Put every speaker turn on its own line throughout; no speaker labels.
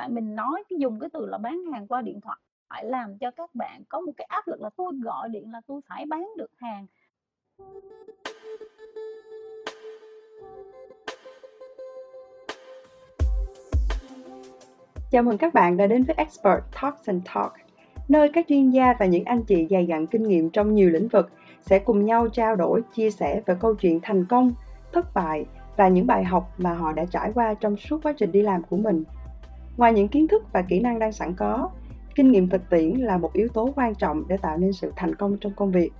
tại mình nói cái dùng cái từ là bán hàng qua điện thoại phải làm cho các bạn có một cái áp lực là tôi gọi điện là tôi phải bán được hàng.
Chào mừng các bạn đã đến với Expert Talks and Talk, nơi các chuyên gia và những anh chị dày dặn kinh nghiệm trong nhiều lĩnh vực sẽ cùng nhau trao đổi, chia sẻ về câu chuyện thành công, thất bại và những bài học mà họ đã trải qua trong suốt quá trình đi làm của mình. Ngoài những kiến thức và kỹ năng đang sẵn có, kinh nghiệm thực tiễn là một yếu tố quan trọng để tạo nên sự thành công trong công việc.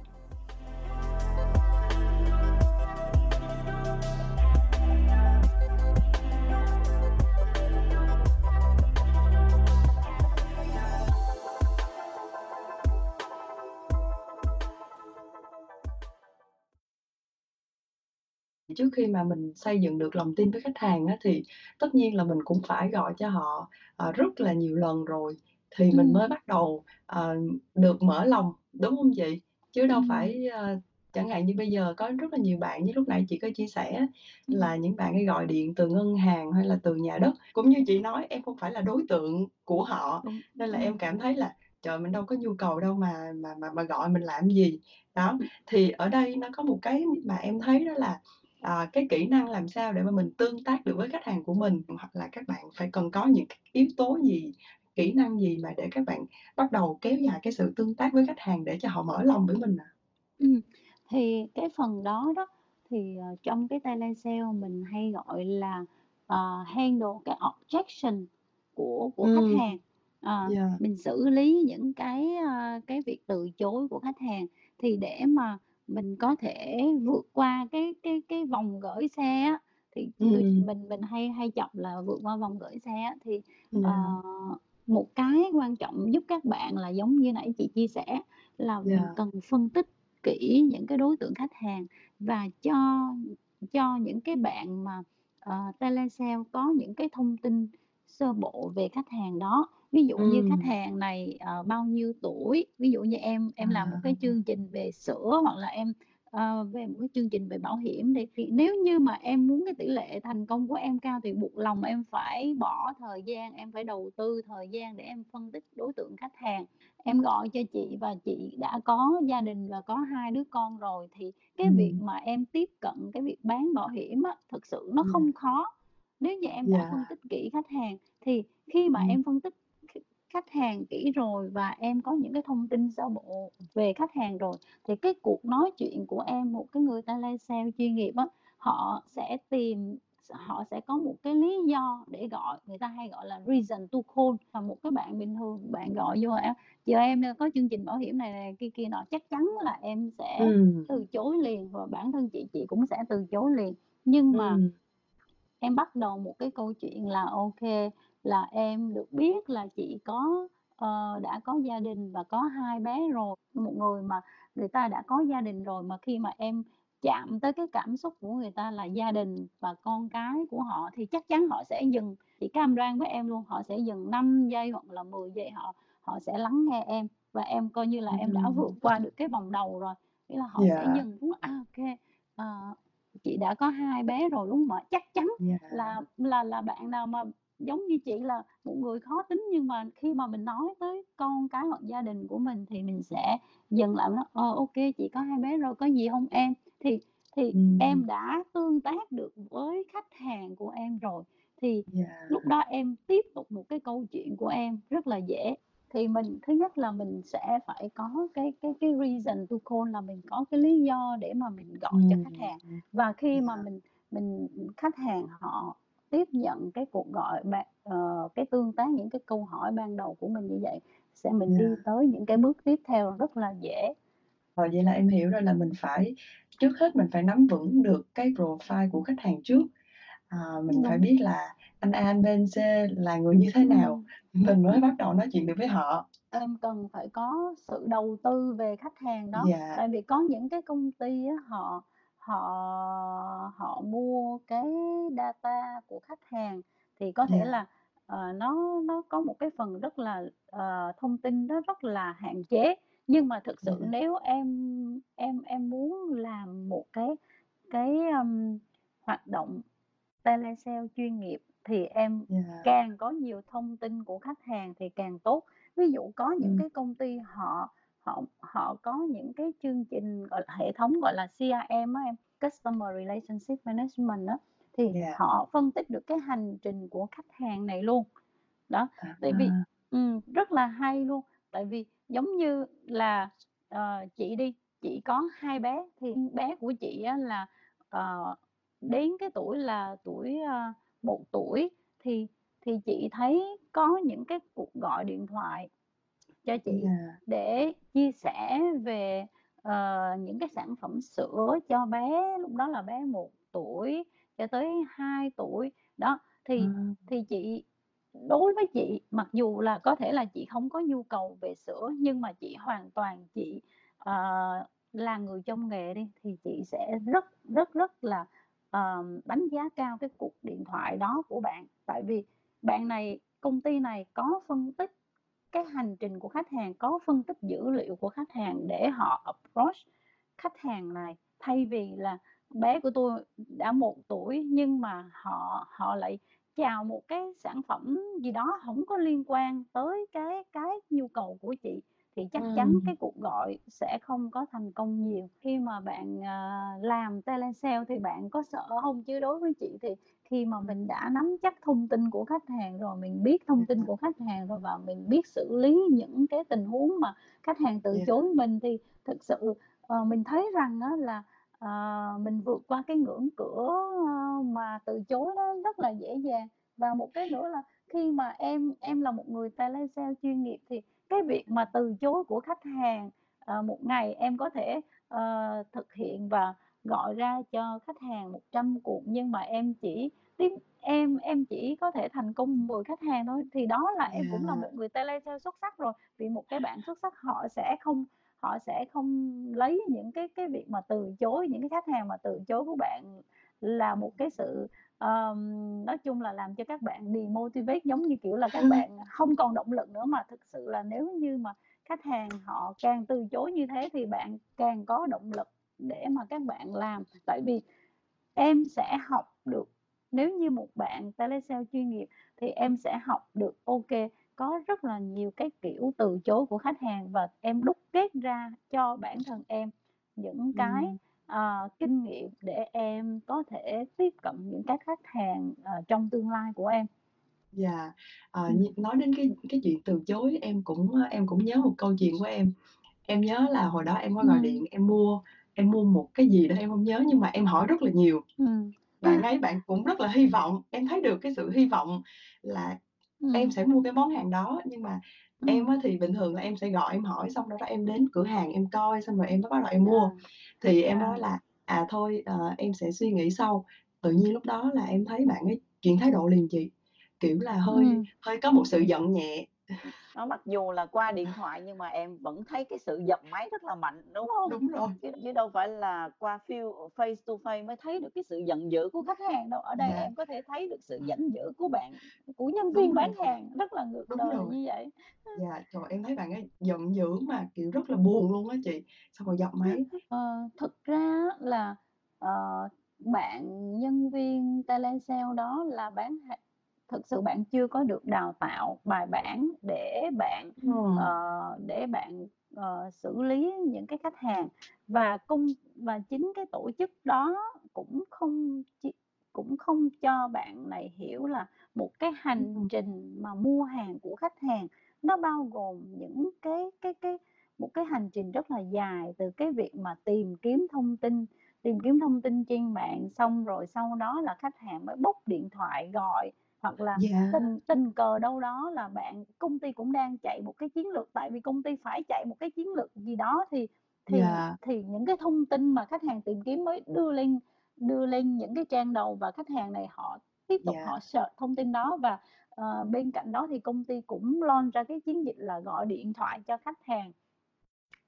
Trước khi mà mình xây dựng được lòng tin với khách hàng á, thì tất nhiên là mình cũng phải gọi cho họ, ờ, rất là nhiều lần rồi thì mình mới bắt đầu, ờ, được mở lòng, đúng hông chị? Chứ đâu
Ừm.
phải, ơ chẳng hạn như bây giờ có rất là nhiều bạn như lúc nãy chị có chia sẻ á,
Ừm.
là những bạn ấy gọi điện từ ngân hàng hay là từ nhà đất. Cũng như chị nói em không phải là đối tượng của họ,
Đúng,
nên là em cảm thấy là "Trời, mình đâu có nhu cầu đâu mà mà mà mà gọi, mình làm gì?" Đó, thì ở đây nó có một cái mà em thấy đó là, à, cái kỹ năng làm sao để mà mình tương tác được với khách hàng của mình, hoặc là các bạn phải cần có những yếu tố gì, kỹ năng gì mà để các bạn bắt đầu kéo dài cái sự tương tác với khách hàng để cho họ mở lòng với mình ạ?
Ừm, thì cái phần đó đó, thì, ờ, trong cái telesale mình hay gọi là, ờ, handle cái objection của của khách
Ừm.
hàng. Ờ,
Yeah.
mình xử lý những cái, ơ, cái việc từ chối của khách hàng. Thì để mà mình có thể vượt qua cái cái cái vòng gởi xe á, thì
Ừm.
mình mình hay hay chọc là vượt qua vòng gởi xe á, thì, ờ,
Yeah.
một cái quan trọng giúp các bạn là giống như nãy chị chia sẻ là mình
Yeah.
cần phân tích kỹ những cái đối tượng khách hàng và cho cho những cái bạn mà, ờ, telesale có những cái thông tin sơ bộ về khách hàng đó. Ví dụ như khách
Ừm.
hàng này, ờ, bao nhiêu tuổi, ví dụ như em em làm một cái
À.
chương trình về sữa hoặc là em, ờ, về một cái chương trình về bảo hiểm đi, thì nếu như mà em muốn cái tỷ lệ thành công của em cao thì buộc lòng em phải bỏ thời gian, em phải đầu tư thời gian để em phân tích đối tượng khách hàng. Em gọi cho chị và chị đã có gia đình và có 2 đứa con rồi, thì cái việc
Ừm.
mà em tiếp cận cái việc bán bảo hiểm á, thực sự nó
Yeah.
không khó. Nếu như em đã phân tích kỹ khách hàng, thì khi mà
Ừm.
em phân tích khách hàng kỹ rồi và em có những cái thông tin sơ bộ về khách hàng rồi, thì cái cuộc nói chuyện của em, một cái người telesale chuyên nghiệp á, họ sẽ tìm họ sẽ có một cái lý do để gọi, người ta hay gọi là reason to call. Và một cái bạn bình thường bạn gọi vô bảo: "Giờ em có chương trình bảo hiểm này này, kia kia nọ." Chắc chắn là em sẽ
Ừm.
từ chối liền và bản thân chị, chị cũng sẽ từ chối liền. Nhưng mà
Ừm.
em bắt đầu một cái câu chuyện là kê, là em được biết là chị có, ờ, đã có gia đình và có 2 bé rồi. Một người mà người ta đã có gia đình rồi mà khi mà em chạm tới cái cảm xúc của người ta là gia đình và con cái của họ thì chắc chắn họ sẽ dừng. Chị cam đoan với em luôn, họ sẽ dừng 5 giây hoặc là 10 giây, họ họ sẽ lắng nghe em và em coi như là em đã vượt qua được cái vòng đầu rồi. Nghĩa là họ sẽ
Yeah.
dừng xuống, à, kê, ờ, chị đã có 2 bé rồi, đúng hông ạ? Chắc chắn
Yeah.
là là là bạn nào mà giống như chị là một người khó tính, nhưng mà khi mà mình nói tới con cái hoặc gia đình của mình thì mình sẽ dừng lại, nói: "Ờ, kê, chị có 2 bé rồi, có gì hông em?" Thì thì
Ừm.
em đã tương tác được với khách hàng của em rồi, thì lúc
Yeah.
đó em tiếp tục một cái câu chuyện của em rất là dễ. Thì mình thứ nhất là mình sẽ phải có cái cái cái reason to call là mình có cái lý do để mà mình gọi cho
Ừm.
khách hàng. Và khi mà
Yeah.
mình mình khách hàng họ tiếp nhận cái cuộc gọi ban ờ, cái tương tác, những cái câu hỏi ban đầu của mình như vậy, sẽ mình đi
Yeah.
tới những cái bước tiếp theo rất là dễ.
Ờ, vậy là em hiểu rồi là mình phải trước hết mình phải nắm vững được cái profile của khách hàng trước. À, mình phải
Đúng.
biết là anh A, anh B, anh C là người như thế nào, mình mới bắt đầu nói chuyện được với họ.
Em cần phải có sự đầu tư về khách hàng đó.
Yeah.
Tại vì có những cái công ty á, họ họ họ mua cái data của khách hàng thì có thể là, ờ, nó nó có một cái phần rất là ờ, thông tin nó rất là hạn chế. Nhưng mà thực sự nếu em em em muốn làm một cái cái, ưm, hoạt động telesale chuyên nghiệp thì em
Yeah.
càng có nhiều thông tin của khách hàng thì càng tốt. Ví dụ có những
Ừm.
cái công ty họ họ họ có những cái chương trình, gọi là, hệ thống gọi là CRM á em, Customer Relationship Management á, thì
Yeah.
họ phân tích được cái hành trình của khách hàng này luôn. Đó,
À.
tại vì ừm, rất là hay luôn, tại vì giống như là, ờ, chị đi, chị có 2 bé thì bé của chị á là, ờ, đến cái tuổi là tuổi, ơ, 1 tuổi thì thì chị thấy có những cái cuộc gọi điện thoại cho chị
Yeah.
để chia sẻ về, ờ, những cái sản phẩm sữa cho bé, lúc đó là bé 1 tuổi cho tới 2 tuổi. Đó, thì
Ừm.
thì chị đối với chị, mặc dù là có thể là chị không có nhu cầu về sữa, nhưng mà chị hoàn toàn chị, ờ, là người trong nghề đi, thì chị sẽ rất, rất, rất là, ờm, đánh giá cao cái cuộc điện thoại đó của bạn. Tại vì bạn này công ty này có phân tích cái hành trình của khách hàng, có phân tích dữ liệu của khách hàng để họ approach khách hàng này. Thay vì là bé của tôi đã một tuổi nhưng mà họ họ lại chào một cái sản phẩm gì đó không có liên quan tới cái cái nhu cầu của chị, thì chắc chắn
Ừm.
cái cuộc gọi sẽ không có thành công nhiều. Khi mà bạn, ờ, làm telesale thì bạn có sợ hông? Chứ đối với chị thì khi mà mình đã nắm chắc thông tin của khách hàng rồi, mình biết thông tin của khách hàng rồi và mình biết xử lý những cái tình huống mà khách hàng từ
Yeah.
chối mình thì thực sự, ờ, mình thấy rằng á là, ờ, mình vượt qua cái ngưỡng cửa, ơ, mà từ chối đó rất là dễ dàng. Và một cái nữa là khi mà em em là một người telesale chuyên nghiệp thì cái việc mà từ chối của khách hàng, ờ, một ngày em có thể, ờ, thực hiện và gọi ra cho khách hàng 100 cuộc nhưng mà em chỉ tiếp em em chỉ có thể thành công 10 khách hàng thôi, thì đó là em cũng là một người telesale xuất sắc rồi. Vì một cái bạn xuất sắc họ sẽ không họ sẽ không lấy những cái cái việc mà từ chối, những cái khách hàng mà từ chối của bạn là một cái sự, ờm, nói chung là làm cho các bạn demotivate, giống như kiểu là các bạn không còn động lực nữa. Mà thực sự là nếu như mà khách hàng họ càng từ chối như thế thì bạn càng có động lực để mà các bạn làm. Tại vì em sẽ học được nếu như một bạn telesale chuyên nghiệp thì em sẽ học được, kê, có rất là nhiều cái kiểu từ chối của khách hàng và em đúc kết ra cho bản thân em những cái,
Ừm.
Ờ, kinh nghiệm để em có thể tiếp cận những cái khách hàng, ờ, trong tương lai của em.
Yeah, ờ,
Ừm.
nói đến cái cái chuyện từ chối em cũng, ơ, em cũng nhớ một câu chuyện của em. Em nhớ là hồi đó em có gọi
Ừm.
điện em mua em mua một cái gì đó em hông nhớ nhưng mà em hỏi rất là nhiều.
Ừm.
Bạn ấy bạn cũng rất là hy vọng, em thấy được cái sự hy vọng là em
Ừm.
sẽ mua cái món hàng đó, nhưng mà em á thì bình thường là em sẽ gọi em hỏi xong đâu đó em đến cửa hàng em coi xong rồi em mới bắt đầu em mua.
À.
Thì em
À.
nói là "À, thôi, ờ, em sẽ suy nghĩ sau." Tự nhiên lúc đó là em thấy bạn ấy chuyển thái độ liền chị, kiểu là, hơi
Ừm.
hơi có một sự giận nhẹ.
Đó, mặc dù là qua điện thoại nhưng mà em vẫn thấy cái sự giận máy rất là mạnh, đúng hông?
Đúng rồi.
Chứ chứ đâu phải là qua feel face to face mới thấy được cái sự giận dữ của
khách hàng đâu, ở đây
Yeah.
em có thể thấy được sự giận dữ của bạn của nhân
Đúng
viên
rồi
bán
chị.
hàng, rất là ngược
Đúng
đời
rồi.
như vậy.
Yeah, trời, em thấy bạn ấy giận dữ mà, kiểu, rất là buồn luôn á chị, xong rồi dập máy.
Ờ, thực ra là, ờ, bạn nhân viên telesale đó là bán hàng thực sự bạn chưa có được đào tạo bài bản để bạn,
Ừm.
ờ, để bạn, ờ, xử lý những cái khách hàng. Và cung và chính cái tổ chức đó cũng không cũng không cho bạn này hiểu là một cái hành trình mà mua hàng của khách hàng nó bao gồm những cái cái cái một cái hành trình rất là dài, từ cái việc mà tìm kiếm thông tin tìm kiếm thông tin trên mạng, xong rồi sau đó là khách hàng mới bốc điện thoại gọi, hoặc là
Yeah.
tình tình cờ đâu đó là bạn công ty cũng đang chạy một cái chiến lược, tại vì công ty phải chạy một cái chiến lược gì đó thì thì
Yeah.
thì những cái thông tin mà khách hàng tìm kiếm mới đưa lên đưa lên những cái trang đầu và khách hàng này họ tiếp tục
Yeah.
họ search thông tin đó. Và, ờ, bên cạnh đó thì công ty cũng launch ra cái chiến dịch là gọi điện thoại cho khách hàng.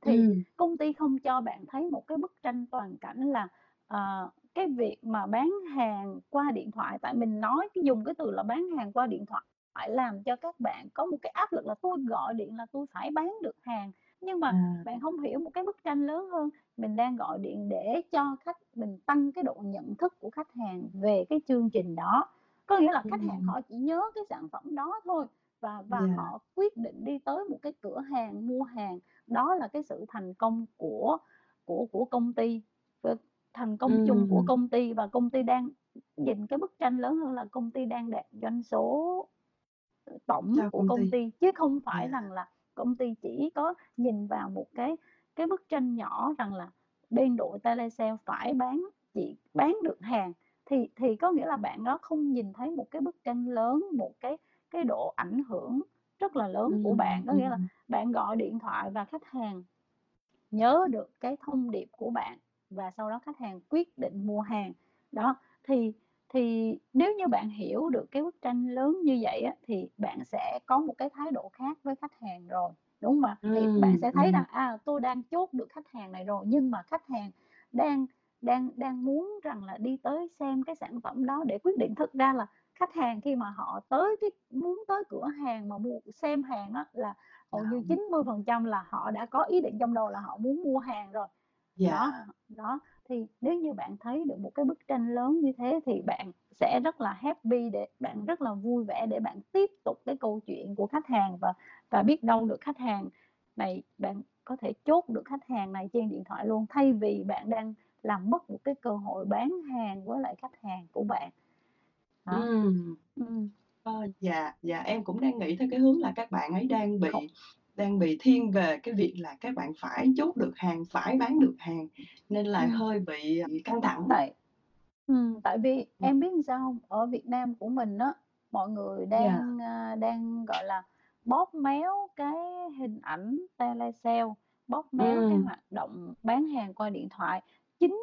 Thì
Ừm.
công ty không cho bạn thấy một cái bức tranh toàn cảnh là, ờ, cái việc mà bán hàng qua điện thoại tại mình nói cái dùng cái từ là bán hàng qua điện thoại phải làm cho các bạn có một cái áp lực là tôi gọi điện là tôi phải bán được hàng. Nhưng mà
À.
bạn hông hiểu một cái bức tranh lớn hơn, mình đang gọi điện để cho khách mình tăng cái độ nhận thức của khách hàng về cái chương trình đó. có nghĩa là khách hàng họ chỉ nhớ cái sản phẩm đó thôi và và
Yeah.
họ quyết định đi tới một cái cửa hàng mua hàng, đó là cái sự thành công của của của công ty, thành công chung của
Ừm.
công ty và công ty đang nhìn cái bức tranh lớn hơn là công ty đang đạt doanh số tổng
Cho
của
công
công
ty.
ty, chứ không phải
Yeah.
rằng là công ty chỉ có nhìn vào một cái cái bức tranh nhỏ rằng là bên đội telesale phải bán chỉ bán được hàng, thì thì có nghĩa là bạn đó không nhìn thấy một cái bức tranh lớn, một cái cái độ ảnh hưởng rất là lớn của bạn. Có nghĩa là
ừm.
bạn gọi điện thoại và khách hàng nhớ được cái thông điệp của bạn và sau đó khách hàng quyết định mua hàng. Đó, thì thì nếu như bạn hiểu được cái bức tranh lớn như vậy á, thì bạn sẽ có một cái thái độ khác với khách hàng rồi, đúng hông ạ? Thì bạn sẽ thấy
ừm.
rằng, à, tôi đang chốt được khách hàng này rồi, nhưng mà khách hàng đang đang đang muốn rằng là đi tới xem cái sản phẩm đó để quyết định. Thực ra là khách hàng khi mà họ tới cái muốn tới cửa hàng mà mua xem hàng á, là hầu như
Wow.
90% là họ đã có ý định trong đầu là họ muốn mua hàng rồi. Đó,
Yeah.
đó, thì nếu như bạn thấy được một cái bức tranh lớn như thế thì bạn sẽ rất là happy để bạn rất là vui vẻ để bạn tiếp tục cái câu chuyện của khách hàng và và biết đâu được khách hàng này bạn có thể chốt được khách hàng này trên điện thoại luôn, thay vì bạn đang làm mất một cái cơ hội bán hàng với lại khách hàng của bạn. Đó.
Ừm.
Ừm.
Ờ, dạ, dạ, em cũng đang nghĩ theo cái hướng là các bạn ấy đang
Không.
Đang bị thiên về cái việc là các bạn phải chốt được hàng, phải bán được hàng, nên là
Ừm.
hơi bị, à, bị căng thẳng.
Tại ừm, tại vì
Ừm.
em biết sao hông? Ở Việt Nam của mình á, mọi người
Yeah.
đang, a, đang, gọi là, bóp méo cái hình ảnh telesale, bóp méo cái
Ừm.
hoạt động bán hàng qua điện thoại. Chính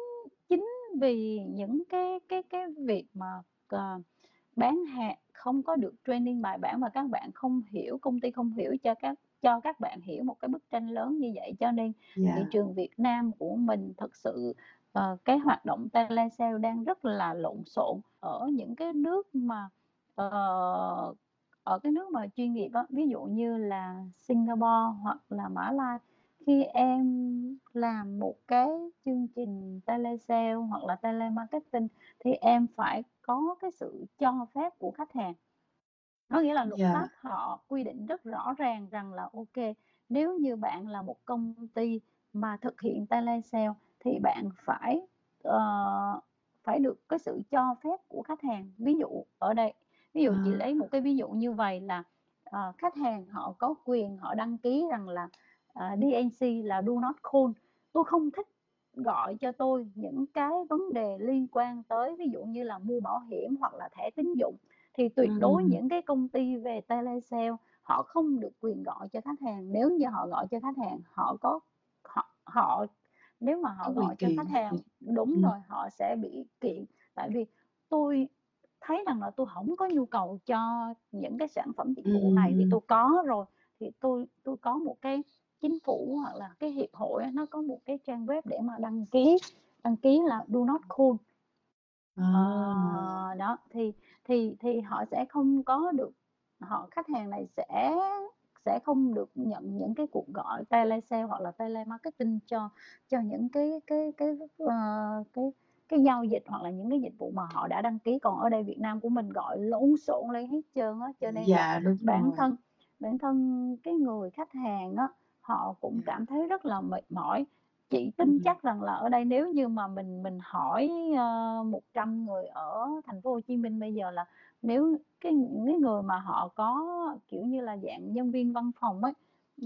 chính vì những cái cái cái việc mà, ờ, bán hàng không có được training bài bản và các bạn không hiểu công ty không hiểu cho các cho các bạn hiểu một cái bức tranh lớn như vậy, cho nên thị
Yeah.
trường Việt Nam của mình thực sự, ờ, cái hoạt động telesale đang rất là lộn xộn. Ở những cái nước mà, ờ, ở cái nước mà chuyên nghiệp á, ví dụ như là Singapore hoặc là Mã Lai, khi em làm một cái chương trình telesale hoặc là telemarketing thì em phải có cái sự cho phép của khách hàng. Có nghĩa là luật
Yeah.
pháp họ quy định rất rõ ràng rằng là kê, nếu như bạn là một công ty mà thực hiện telesale thì bạn phải, ờ, phải được cái sự cho phép của khách hàng. Ví dụ ở đây, ví dụ chị lấy
À.
một cái ví dụ như vầy là, ờ, khách hàng họ có quyền họ đăng ký rằng là, à, DNC là Do Not Call. Tôi không thích gọi cho tôi những cái vấn đề liên quan tới ví dụ như là mua bảo hiểm hoặc là thẻ tín dụng, thì tuyệt đối
Ừm.
những cái công ty về telesale họ không được quyền gọi cho khách hàng. Nếu như họ gọi cho khách hàng, họ có họ họ nếu mà
Có
họ
quyền
gọi cho
kiện.
khách hàng đúng
Ừm.
rồi, họ sẽ bị kiện. Tại vì tôi thấy rằng là tôi hổng có nhu cầu cho những cái sản phẩm dịch vụ này vì
Ừm.
tôi có rồi, thì tôi tôi có một cái chính phủ hoặc là cái hiệp hội á, nó có một cái trang web để mà đăng ký đăng ký là Do Not Call. Ờ,
À.
đó, thì thì thì họ sẽ không có được họ khách hàng này sẽ sẽ không được nhận những cái cuộc gọi telesale hoặc là telemarketing cho cho những cái cái cái, ờ, cái cái giao dịch hoặc là những cái dịch vụ mà họ đã đăng ký. Còn ở đây Việt Nam của mình gọi lộn xộn lên hết trơn á, cho nên
Dạ, đúng
bản
rồi.
thân bản thân cái người khách hàng á, họ cũng cảm thấy rất là mệt mỏi. Chị tin chắc rằng là ở đây nếu như mà mình mình hỏi, ơ, 100 người ở thành phố Hồ Chí Minh bây giờ là nếu cái những cái người mà họ có, kiểu như là, dạng nhân viên văn phòng ấy,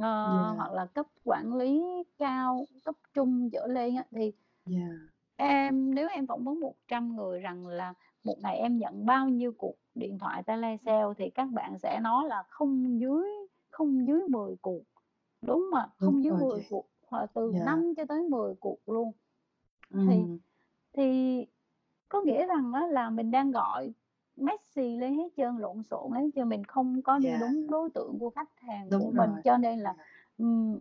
ờ,
Yeah.
hoặc là cấp quản lý cao, cấp trung trở lên á, thì
Yeah.
em nếu em phỏng vấn 100 người rằng là một ngày em nhận bao nhiêu cuộc điện thoại telesale thì các bạn sẽ nói là không dưới không dưới 10 cuộc, đúng hông ạ?
Đúng
Không dưới
rồi
10
chị.
cuộc, hoặc từ
Yeah.
5 cho tới 10 cuộc luôn. Thì
Ừm.
thì có nghĩa rằng á là mình đang gọi messy lên hết trơn, lộn xộn hết trơn, mình không có đi
Yeah.
đúng đối tượng của khách hàng của
Đúng
mình.
rồi.
Cho nên là, ừm,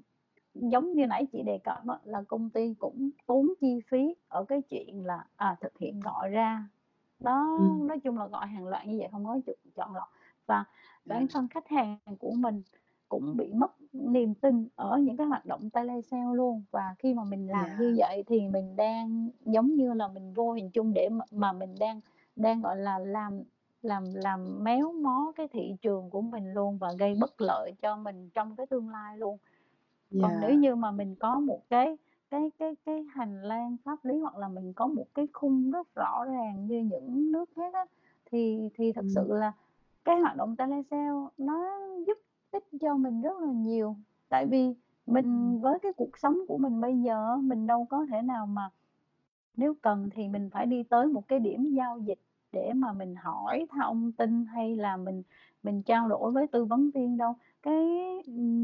giống như nãy chị đề cập á, là công ty cũng tốn chi phí ở cái chuyện là, à, thực hiện gọi ra. Đó,
Ừm.
nói chung là gọi hàng loạt như vậy không có ch chọn lọc. Và bản thân khách hàng của mình cũng bị mất niềm tin ở những cái hoạt động telesale luôn. Và khi mà mình làm như
Yeah.
vậy thì mình đang giống như là mình vô hình chung để mà mình đang đang, gọi là, làm làm làm méo mó cái thị trường của mình luôn và gây bất lợi cho mình trong cái tương lai luôn. Còn nếu
Yeah.
như mà mình có một cái cái cái cái hành lang pháp lý hoặc là mình có một cái khung rất rõ ràng như những nước khác á, thì thì thực
Ừm.
sự là cái hoạt động telesale nó giúp ích cho mình rất là nhiều. Tại vì mình với cái cuộc sống của mình bây giờ mình đâu có thể nào mà nếu cần thì mình phải đi tới một cái điểm giao dịch để mà mình hỏi thông tin hay là mình mình trao đổi với tư vấn viên đâu. Cái,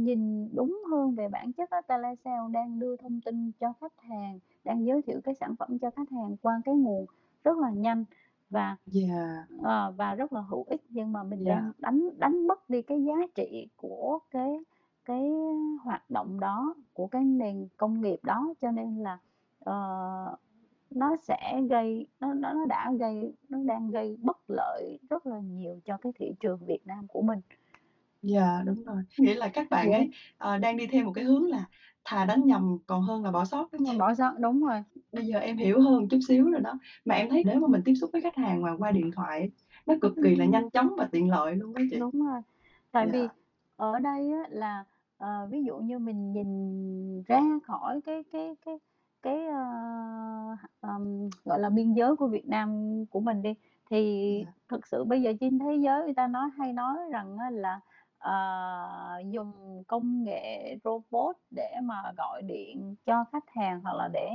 nhìn đúng hơn về bản chất á, telesale đang đưa thông tin cho khách hàng, đang giới thiệu cái sản phẩm cho khách hàng qua cái nguồn rất là nhanh và
Yeah.
ờ, và rất là hữu ích, nhưng mà mình
Yeah.
đang đánh đánh mất đi cái giá trị của cái cái hoạt động đó, của cái nền công nghiệp đó, cho nên là, ờ, nó sẽ gây nó nó nó đã gây nó đang gây bất lợi rất là nhiều cho cái thị trường Việt Nam của mình.
Yeah, đúng rồi. Nghĩa là các bạn
Dạ.
ấy, ờ, đang đi theo một cái hướng là thà đánh nhầm còn hơn là bỏ sót đó
Mà
chị.
bỏ sót đúng rồi.
Bây giờ em hiểu hơn chút xíu rồi đó. Mà em thấy nếu mà mình tiếp xúc với khách hàng mà qua điện thoại ấy, nó cực kỳ là
Ừm.
nhanh chóng và tiện lợi luôn á chị.
Đúng rồi. Tại vì
Yeah.
ở đây á là, ờ, ví dụ như mình nhìn ra khỏi cái cái cái cái, ơ, ờm, gọi là, biên giới của Việt Nam của mình đi, thì
Yeah.
thực sự bây giờ trên thế giới người ta nói hay nói rằng á là, ờ, dùng công nghệ robot để mà gọi điện cho khách hàng hoặc là để,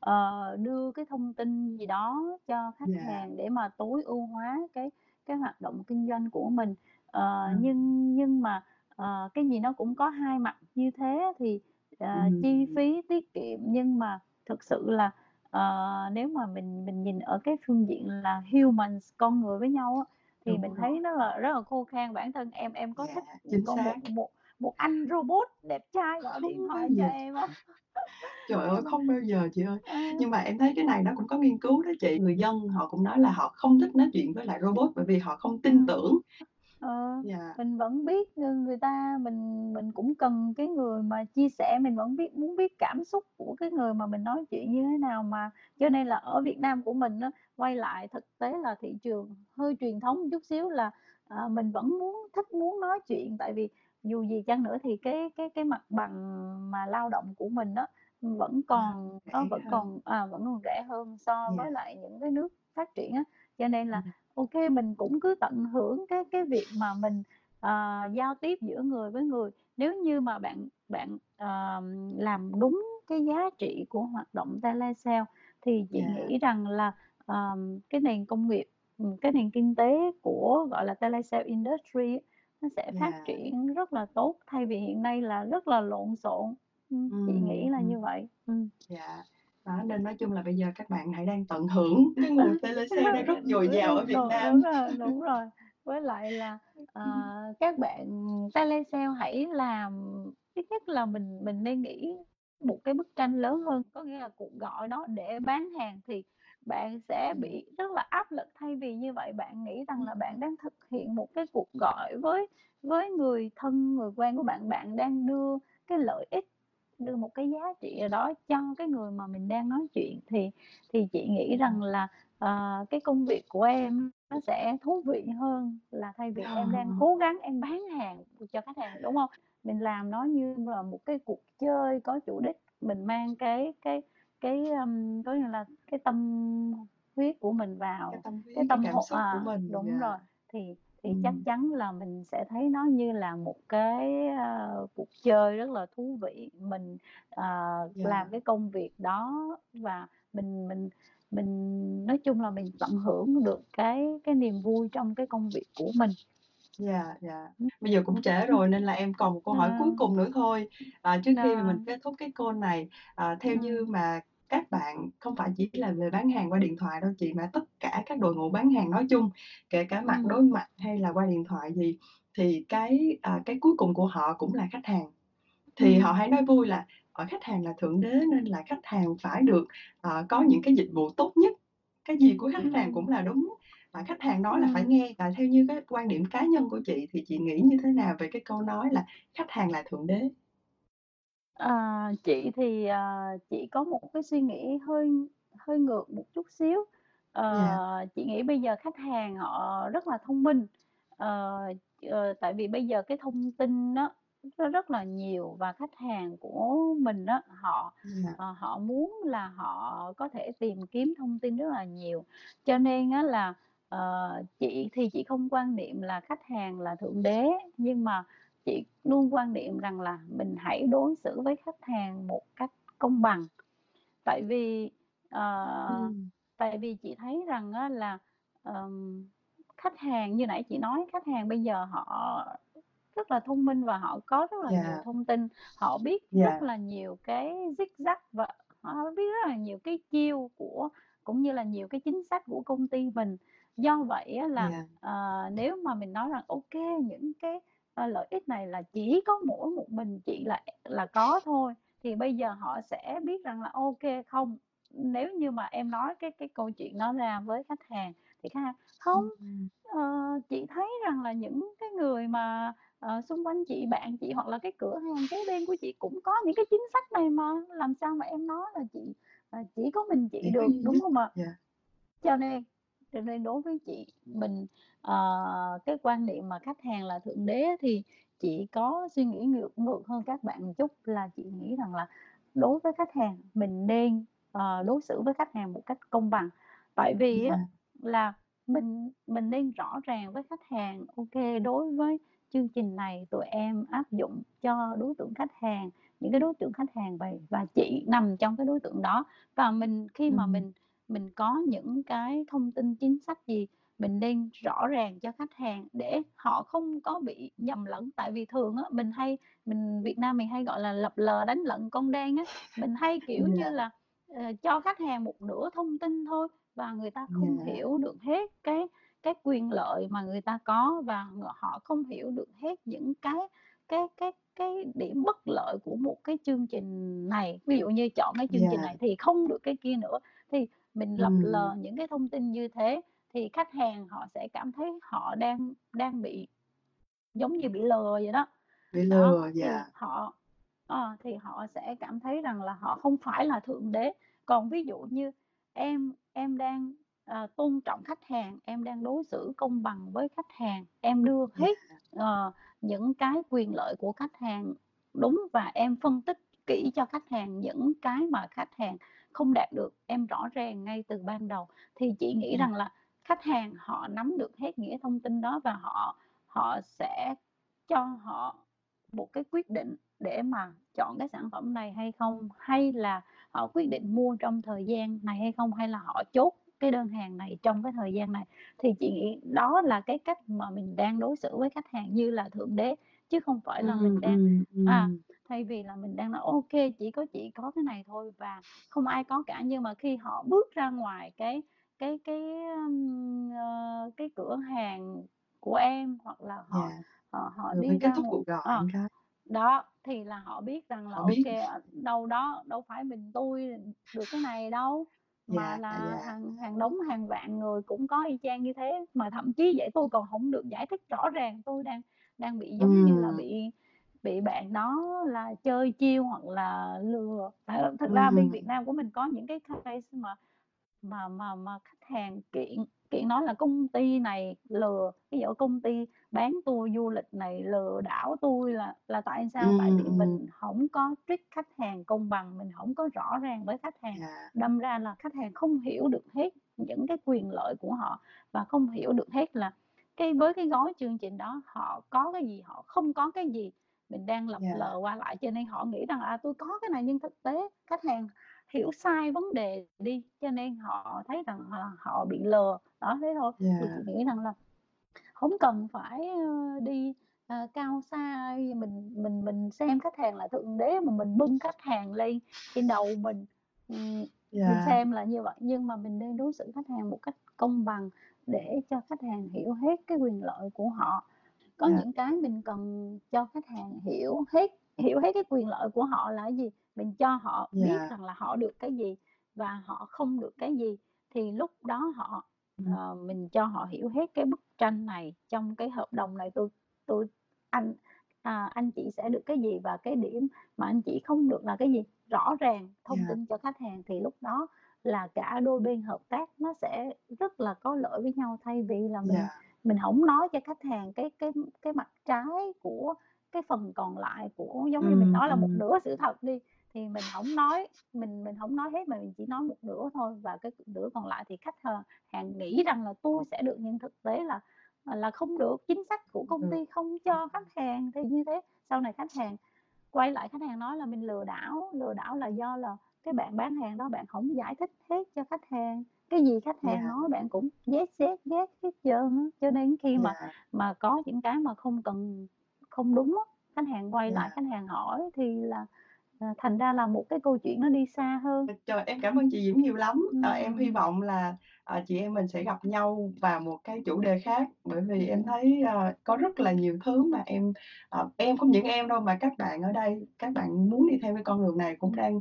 ờ, đưa cái thông tin gì đó cho khách
Yeah.
hàng để mà tối ưu hóa cái cái hoạt động kinh doanh của mình. Ờ,
Ừm.
nhưng nhưng mà, ờ, cái gì nó cũng có hai mặt như thế thì, ờ, chi
Ừm.
phí tiết kiệm nhưng mà thực sự là, ờ, nếu mà mình mình nhìn ở cái phương diện là humans, con người với nhau á, thì
Đúng
mình
rồi.
thấy nó là rất là khô khan. Bản thân em em có thích
Yeah, chính
có một
xác.
một một anh robot đẹp trai gọi điện
Không bao
thoại cho
giờ.
em hông?
Trời ơi, không bao giờ chị ơi.
Ờ.
Nhưng mà em thấy cái này nó cũng có nghiên cứu đó chị. Người dân họ cũng nói là họ không thích nói chuyện với lại robot bởi vì họ không tin
Ừm.
tưởng.
Ờ,
Yeah.
mình vẫn biết ng người ta mình mình cũng cần cái người mà chia sẻ, mình vẫn biết muốn biết cảm xúc của cái người mà mình nói chuyện như thế nào mà. Cho nên là ở Việt Nam của mình á, quay lại thực tế là thị trường hơi truyền thống một chút xíu là, ờ, mình vẫn muốn thích muốn nói chuyện, tại vì dù gì chăng nữa thì cái cái cái mặt bằng mà lao động của mình á, vẫn
À,
còn nó
rẻ
vẫn
hơn.
còn, à, vẫn còn rẻ hơn so với
Yeah.
lại những cái nước phát triển á. Cho nên là
Ừm.
Kê, mình cũng cứ tận hưởng cái cái việc mà mình, ờ, giao tiếp giữa người với người. Nếu như mà bạn bạn, ờ, làm đúng cái giá trị của hoạt động telesale thì chị
Yeah.
nghĩ rằng là, ờm, cái nền công nghiệp, ừm, cái nền kinh tế của, gọi là, telesale industry nó sẽ phát
Yeah.
triển rất là tốt thay vì hiện nay là rất là lộn xộn. Ừm, chị nghĩ là như vậy. Ừm.
Dạ. Đó, nên nói chung là bây giờ các bạn hãy đang tận hưởng cái nguồn telesale đang rất dồi dào ở Việt
Đúng,
Nam.
đúng rồi, đúng rồi. Với lại là, ờ, các bạn telesale hãy làm ít nhất là mình mình nên nghĩ một cái bức tranh lớn hơn, có nghĩa là cuộc gọi đó để bán hàng thì bạn sẽ bị rất là áp lực. Thay vì như vậy bạn nghĩ rằng là bạn đang thực hiện một cái cuộc gọi với với người thân, người quen của bạn, bạn đang đưa cái lợi ích, đưa một cái giá trị đó cho cái người mà mình đang nói chuyện thì thì chị nghĩ rằng
Yeah.
là, ờ, cái công việc của em nó sẽ thú vị hơn là thay vì em đang cố gắng em bán hàng cho khách hàng, đúng hông? Mình làm nó như là một cái cuộc chơi có chủ đích, mình mang cái cái cái, ưm, có nghĩa là cái tâm huyết của mình
Cái
vào,
tâm huyết,
cái
cái
tâm
cảm
hồn
xúc của
à,
mình.
đúng rồi,
Yeah.
Thì thì chắc chắn là mình sẽ thấy nó như là một cái, ơ, cuộc chơi rất là thú vị. Mình, làm
Yeah.
cái công việc đó và mình mình mình nói chung là mình tận hưởng được cái cái niềm vui trong cái công việc của mình.
Yeah.
Ừm.
Bây giờ cũng trễ rồi nên là em còn một câu hỏi cuối
Ờ.
cùng nữa thôi. À, trước khi mà mình kết thúc cái call này, à, theo như
Ừm.
mà các bạn không phải chỉ là về bán hàng qua điện thoại đâu chị, mà tất cả các đội ngũ bán hàng nói chung, kể cả mặt đối mặt hay là qua điện thoại gì, thì cái, à, cái cuối cùng của họ cũng là khách hàng. Thì họ
Ừm.
hay nói vui là, ờ, khách hàng là thượng đế nên là khách hàng phải được, ờ, có những cái dịch vụ tốt nhất. Cái gì của khách hàng cũng là đúng, mà khách hàng nói là phải nghe. Và theo như cái quan điểm cá nhân của chị thì chị nghĩ như thế nào về cái câu nói là khách hàng là thượng đế?
Ờ, chị thì, ờ, chị có một cái suy nghĩ hơi hơi ngược một chút xíu.
Yeah.
Ờ, chị nghĩ bây giờ khách hàng họ rất là thông minh, ờ, ờ, tại vì bây giờ cái thông tin á, nó rất là nhiều và khách hàng của mình á, họ,
Yeah.
ờ, họ muốn là họ có thể tìm kiếm thông tin rất là nhiều. Cho nên á là, ờ, chị thì chị không quan niệm là khách hàng là thượng đế, nhưng mà chị luôn quan niệm rằng là mình hãy đối xử với khách hàng một cách công bằng. Tại vì, ờ,
Ừm.
tại vì chị thấy rằng á là, ờm, khách hàng như nãy chị nói, khách hàng bây giờ họ rất là thông minh và họ có rất là nhiều
Yeah.
thông tin, họ biết
Yeah.
rất là nhiều cái zig-zag và họ biết rất là nhiều cái chiêu của cũng như là nhiều cái chính sách của công ty mình. Do vậy á là,
Yeah.
ờ, nếu mà mình nói rằng kê, những cái, ờ, lợi ích này là chỉ có mỗi một mình chị là là có thôi, thì bây giờ họ sẽ biết rằng là kê, không, nếu như mà em nói cái cái câu chuyện đó ra với khách hàng thì khách hàng "Không, ờ, chị thấy rằng là những cái người mà, ờ, xung quanh chị, bạn chị hoặc là cái cửa hàng kế bên của chị cũng có những cái chính sách này mà, làm sao mà em nói là chị ờ, chỉ có mình chị được", đúng
nhất.
hông ạ?
Yeah.
Cho nên cho nên đối với chị, mình, ờ, cái quan niệm mà khách hàng là thượng đế thì chị có suy nghĩ ngược ngược hơn các bạn một chút, là chị nghĩ rằng là đối với khách hàng mình nên, ờ, đối xử với khách hàng một cách công bằng. Tại vì á là mình mình nên rõ ràng với khách hàng, kê, đối với chương trình này tụi em áp dụng cho đối tượng khách hàng, những cái đối tượng khách hàng vầy và chị nằm trong cái đối tượng đó. Và mình khi mà mình mình có những cái thông tin chính sách gì, mình nên rõ ràng cho khách hàng để họ không có bị nhầm lẫn. Tại vì thường á, mình hay mình Việt Nam mình hay gọi là lập lờ đánh lận con đen á, mình hay, kiểu như là, ờ, cho khách hàng một nửa thông tin thôi và người ta không
Yeah.
hiểu được hết cái cái quyền lợi mà người ta có và họ không hiểu được hết những cái cái cái cái điểm bất lợi của một cái chương trình này. Ví dụ như chọn cái chương trình
Yeah.
này thì không được cái kia nữa, thì mình lập lờ
Ừm.
những cái thông tin như thế thì khách hàng họ sẽ cảm thấy họ đang đang bị giống như bị lừa vậy đó.
Bị
Đó,
lừa,
thì
yeah.
họ ờ, thì họ sẽ cảm thấy rằng là họ không phải là thượng đế. Còn ví dụ như em em đang, ờ, tôn trọng khách hàng, em đang đối xử công bằng với khách hàng, em đưa
Yeah.
hết, ờ, những cái quyền lợi của khách hàng đúng và em phân tích kỹ cho khách hàng những cái mà khách hàng không đạt được, em rõ ràng ngay từ ban đầu, thì chị nghĩ
Yeah.
rằng là khách hàng họ nắm được hết cái thông tin đó và họ họ sẽ cho họ một cái quyết định để mà chọn cái sản phẩm này hay không, hay là họ quyết định mua trong thời gian này hay không, hay là họ chốt cái đơn hàng này trong cái thời gian này. Thì chị nghĩ đó là cái cách mà mình đang đối xử với khách hàng như là thượng đế, chứ không phải là mình đang à, thay vì là mình đang nói kê, chỉ có chị có cái này thôi và không ai có cả. Nhưng mà khi họ bước ra ngoài cái cái cái, ưm, ờ, cái cửa hàng của em hoặc là họ
Yeah.
họ họ đi
kết
ra
thúc
ngoài
cuộc gọi
ờ,
cái.
đó, thì là họ biết rằng là
Họ
ô
biết.
kê, ờ, đâu đó đâu phải mình tui được cái này đâu, mà
Yeah,
là
yeah.
hàng hàng đống hàng vạn người cũng có y chang như thế, mà thậm chí vậy tôi còn hổng được giải thích rõ ràng, tôi đang đang bị giống như là
Ừm.
bị bị bạn đó là chơi chiêu hoặc là lừa. Tại thực ra bên Việt. Nam của mình có những cái case mà mà mà mà khách hàng kiện kiện nói là công ty này lừa, ví dụ công ty bán tour du lịch này lừa đảo tui là là tại sao? Tại
Ừm,
vì mình hổng có treat khách hàng công bằng, mình hổng có rõ ràng với khách hàng,
Yeah.
đâm ra là khách hàng không hiểu được hết những cái quyền lợi của họ và không hiểu được hết là cái với cái gói chương trình đó họ có cái gì, họ không có cái gì. Mình đang lập
Yeah.
lờ qua lại cho nên họ nghĩ rằng, à, tôi có cái này nhưng thực tế khách hàng hiểu sai vấn đề đi, cho nên họ thấy rằng là họ bị lừa. Đó, thế thôi. Thì
Yeah.
chị nghĩ rằng là hổng cần phải, ơ, đi, ờ, cao xa, mình mình mình xem khách hàng là thượng đế mà mình bưng khách hàng lên trên đầu mình, ừm, mình
Yeah.
xem là như vậy. Nhưng mà mình nên đối xử khách hàng một cách công bằng để cho khách hàng hiểu hết cái quyền lợi của họ. Có
Yeah.
những cái mình cần cho khách hàng hiểu hết hiểu hết cái quyền lợi của họ là cái gì, mình cho họ biết
Yeah.
rằng là họ được cái gì và họ không được cái gì, thì lúc đó họ
Ừm.
ờ, mình cho họ hiểu hết cái bức tranh này, trong cái hợp đồng này tôi tôi anh, à, anh chị sẽ được cái gì và cái điểm mà anh chị không được là cái gì. Rõ ràng thông
Yeah.
tin cho khách hàng thì lúc đó là cả đôi bên hợp tác nó sẽ rất là có lợi với nhau thay vì là mình
Dạ.
Mình hổng nói cho khách hàng cái cái cái mặt trái của cái phần còn lại của giống như mình nói là một nửa sự thật đi, thì mình hổng nói mình mình hổng nói hết mà mình chỉ nói một nửa thôi. Và cái nửa còn lại thì khách hàng hàng nghĩ rằng là tui sẽ được nhưng thực tế là, à, là không được, chính sách của công ty không cho khách hàng thì như thế. Sau này khách hàng quay lại khách hàng nói là mình lừa đảo, lừa đảo là do là cái bạn bán hàng đó bạn hổng giải thích hết cho khách hàng, cái gì khách hàng
Dạ.
nói bạn cũng yes, yes, yes hết trơn á. Cho nên khi mà
Dạ.
mà có những cái mà không cần không đúng á, khách hàng quay lại
Dạ.
khách hàng hỏi thì là, à, thành ra là một cái câu chuyện nó đi xa hơn.
Trời, em cảm ơn chị Diễm nhiều lắm. Ờ, em hy vọng là, ờ, chị em mình sẽ gặp nhau vào một cái chủ đề khác, bởi vì em thấy, ờ, có rất là nhiều thứ mà em, em không những em đâu mà các bạn ở đây, các bạn muốn đi theo cái con đường này cũng đang,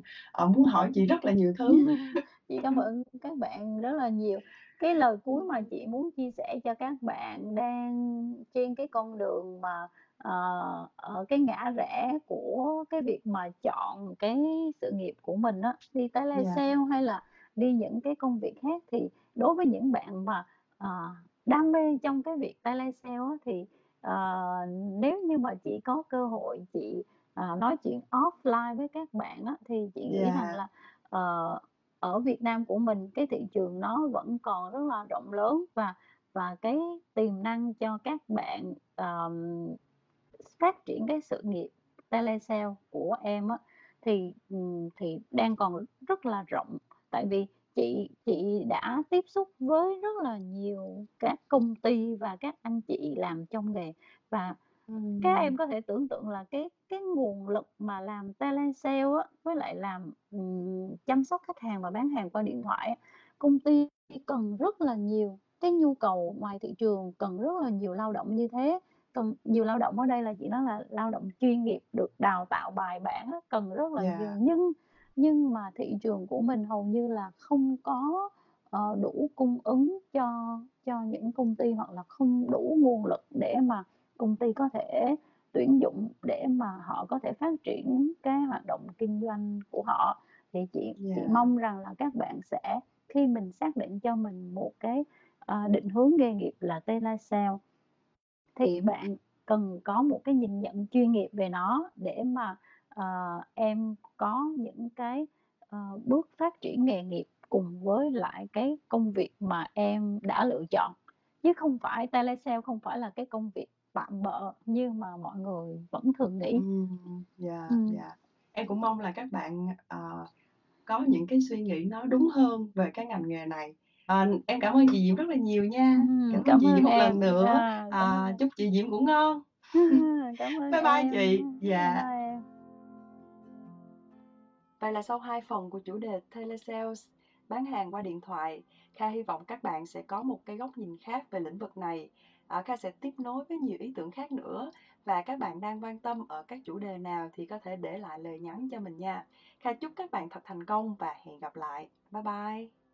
muốn hỏi chị rất là nhiều thứ.
Chị cảm ơn các bạn rất là nhiều. Cái lời cuối mà chị muốn chia sẻ cho các bạn đang trên cái con đường mà, ờ, ở cái ngã rẽ của cái việc mà chọn cái sự nghiệp của mình á, đi
Dạ.
telesale hay là đi những cái công việc khác thì đối với những bạn mà, ờ, đam mê trong cái việc telesale á, thì, ờ, nếu như mà chị có cơ hội chị, ờ, nói chuyện offline với các bạn á, thì chị nghĩ rằng
Dạ.
là, ờ, ở Việt Nam của mình cái thị trường nó vẫn còn rất là rộng lớn và và cái tiềm năng cho các bạn, ờm, phát triển cái sự nghiệp telesale của em á, thì, thì đang còn rất là rộng. Tại vì chị chị đã tiếp xúc với rất là nhiều các công ty và các anh chị làm trong nghề và các
Ừm.
em có thể tưởng tượng là cái cái nguồn lực mà làm telesale á, với lại làm, ừm, chăm sóc khách hàng và bán hàng qua điện thoại á, công ty cần rất là nhiều, cái nhu cầu ngoài thị trường cần rất là nhiều lao động như thế. Cần nhiều lao động ở đây là chị nói là lao động chuyên nghiệp được đào tạo bài bản cần rất là nhiều.
Dạ.
Nhưng nhưng mà thị trường của mình hầu như là không có, ờ, đủ cung ứng cho cho những công ty hoặc là không đủ nguồn lực để mà công ty có thể tuyển dụng để mà họ có thể phát triển cái hoạt động kinh doanh của họ. Thì chị chị
Dạ.
mong rằng là các bạn sẽ khi mình xác định cho mình một cái, ờ, định hướng nghề nghiệp là telesale thì bạn cần có một cái nhìn nhận chuyên nghiệp về nó để mà, ờ, em có những cái, ờ, bước phát triển nghề nghiệp cùng với lại cái công việc mà em đã lựa chọn. Chứ không phải telesale không phải là cái công việc tạm bợ như mà mọi người vẫn thường nghĩ.
Ừm. dạ. Em cũng mong là các bạn, ờ, có những cái suy nghĩ nó đúng hơn về cái ngành nghề này. Ờ, em cảm ơn chị Diễm rất là nhiều nha.
Ừm,
Cảm ơn
cảm
chị Diễm
ơn
một lần
em.
nữa.
Cảm
À,
em.
chúc chị Diễm ngủ ngon.
Cảm ơn
Bye bye
em.
chị.
Bye
Dạ.
bye em.
Vậy là sau 2 phần của chủ đề telesales, bán hàng qua điện thoại, Kha hy vọng các bạn sẽ có một cái góc nhìn khác về lĩnh vực này. Ờ, Kha sẽ tiếp nối với nhiều ý tưởng khác nữa và các bạn đang quan tâm ở các chủ đề nào thì có thể để lại lời nhắn cho mình nha. Kha chúc các bạn thật thành công và hẹn gặp lại. Bye bye.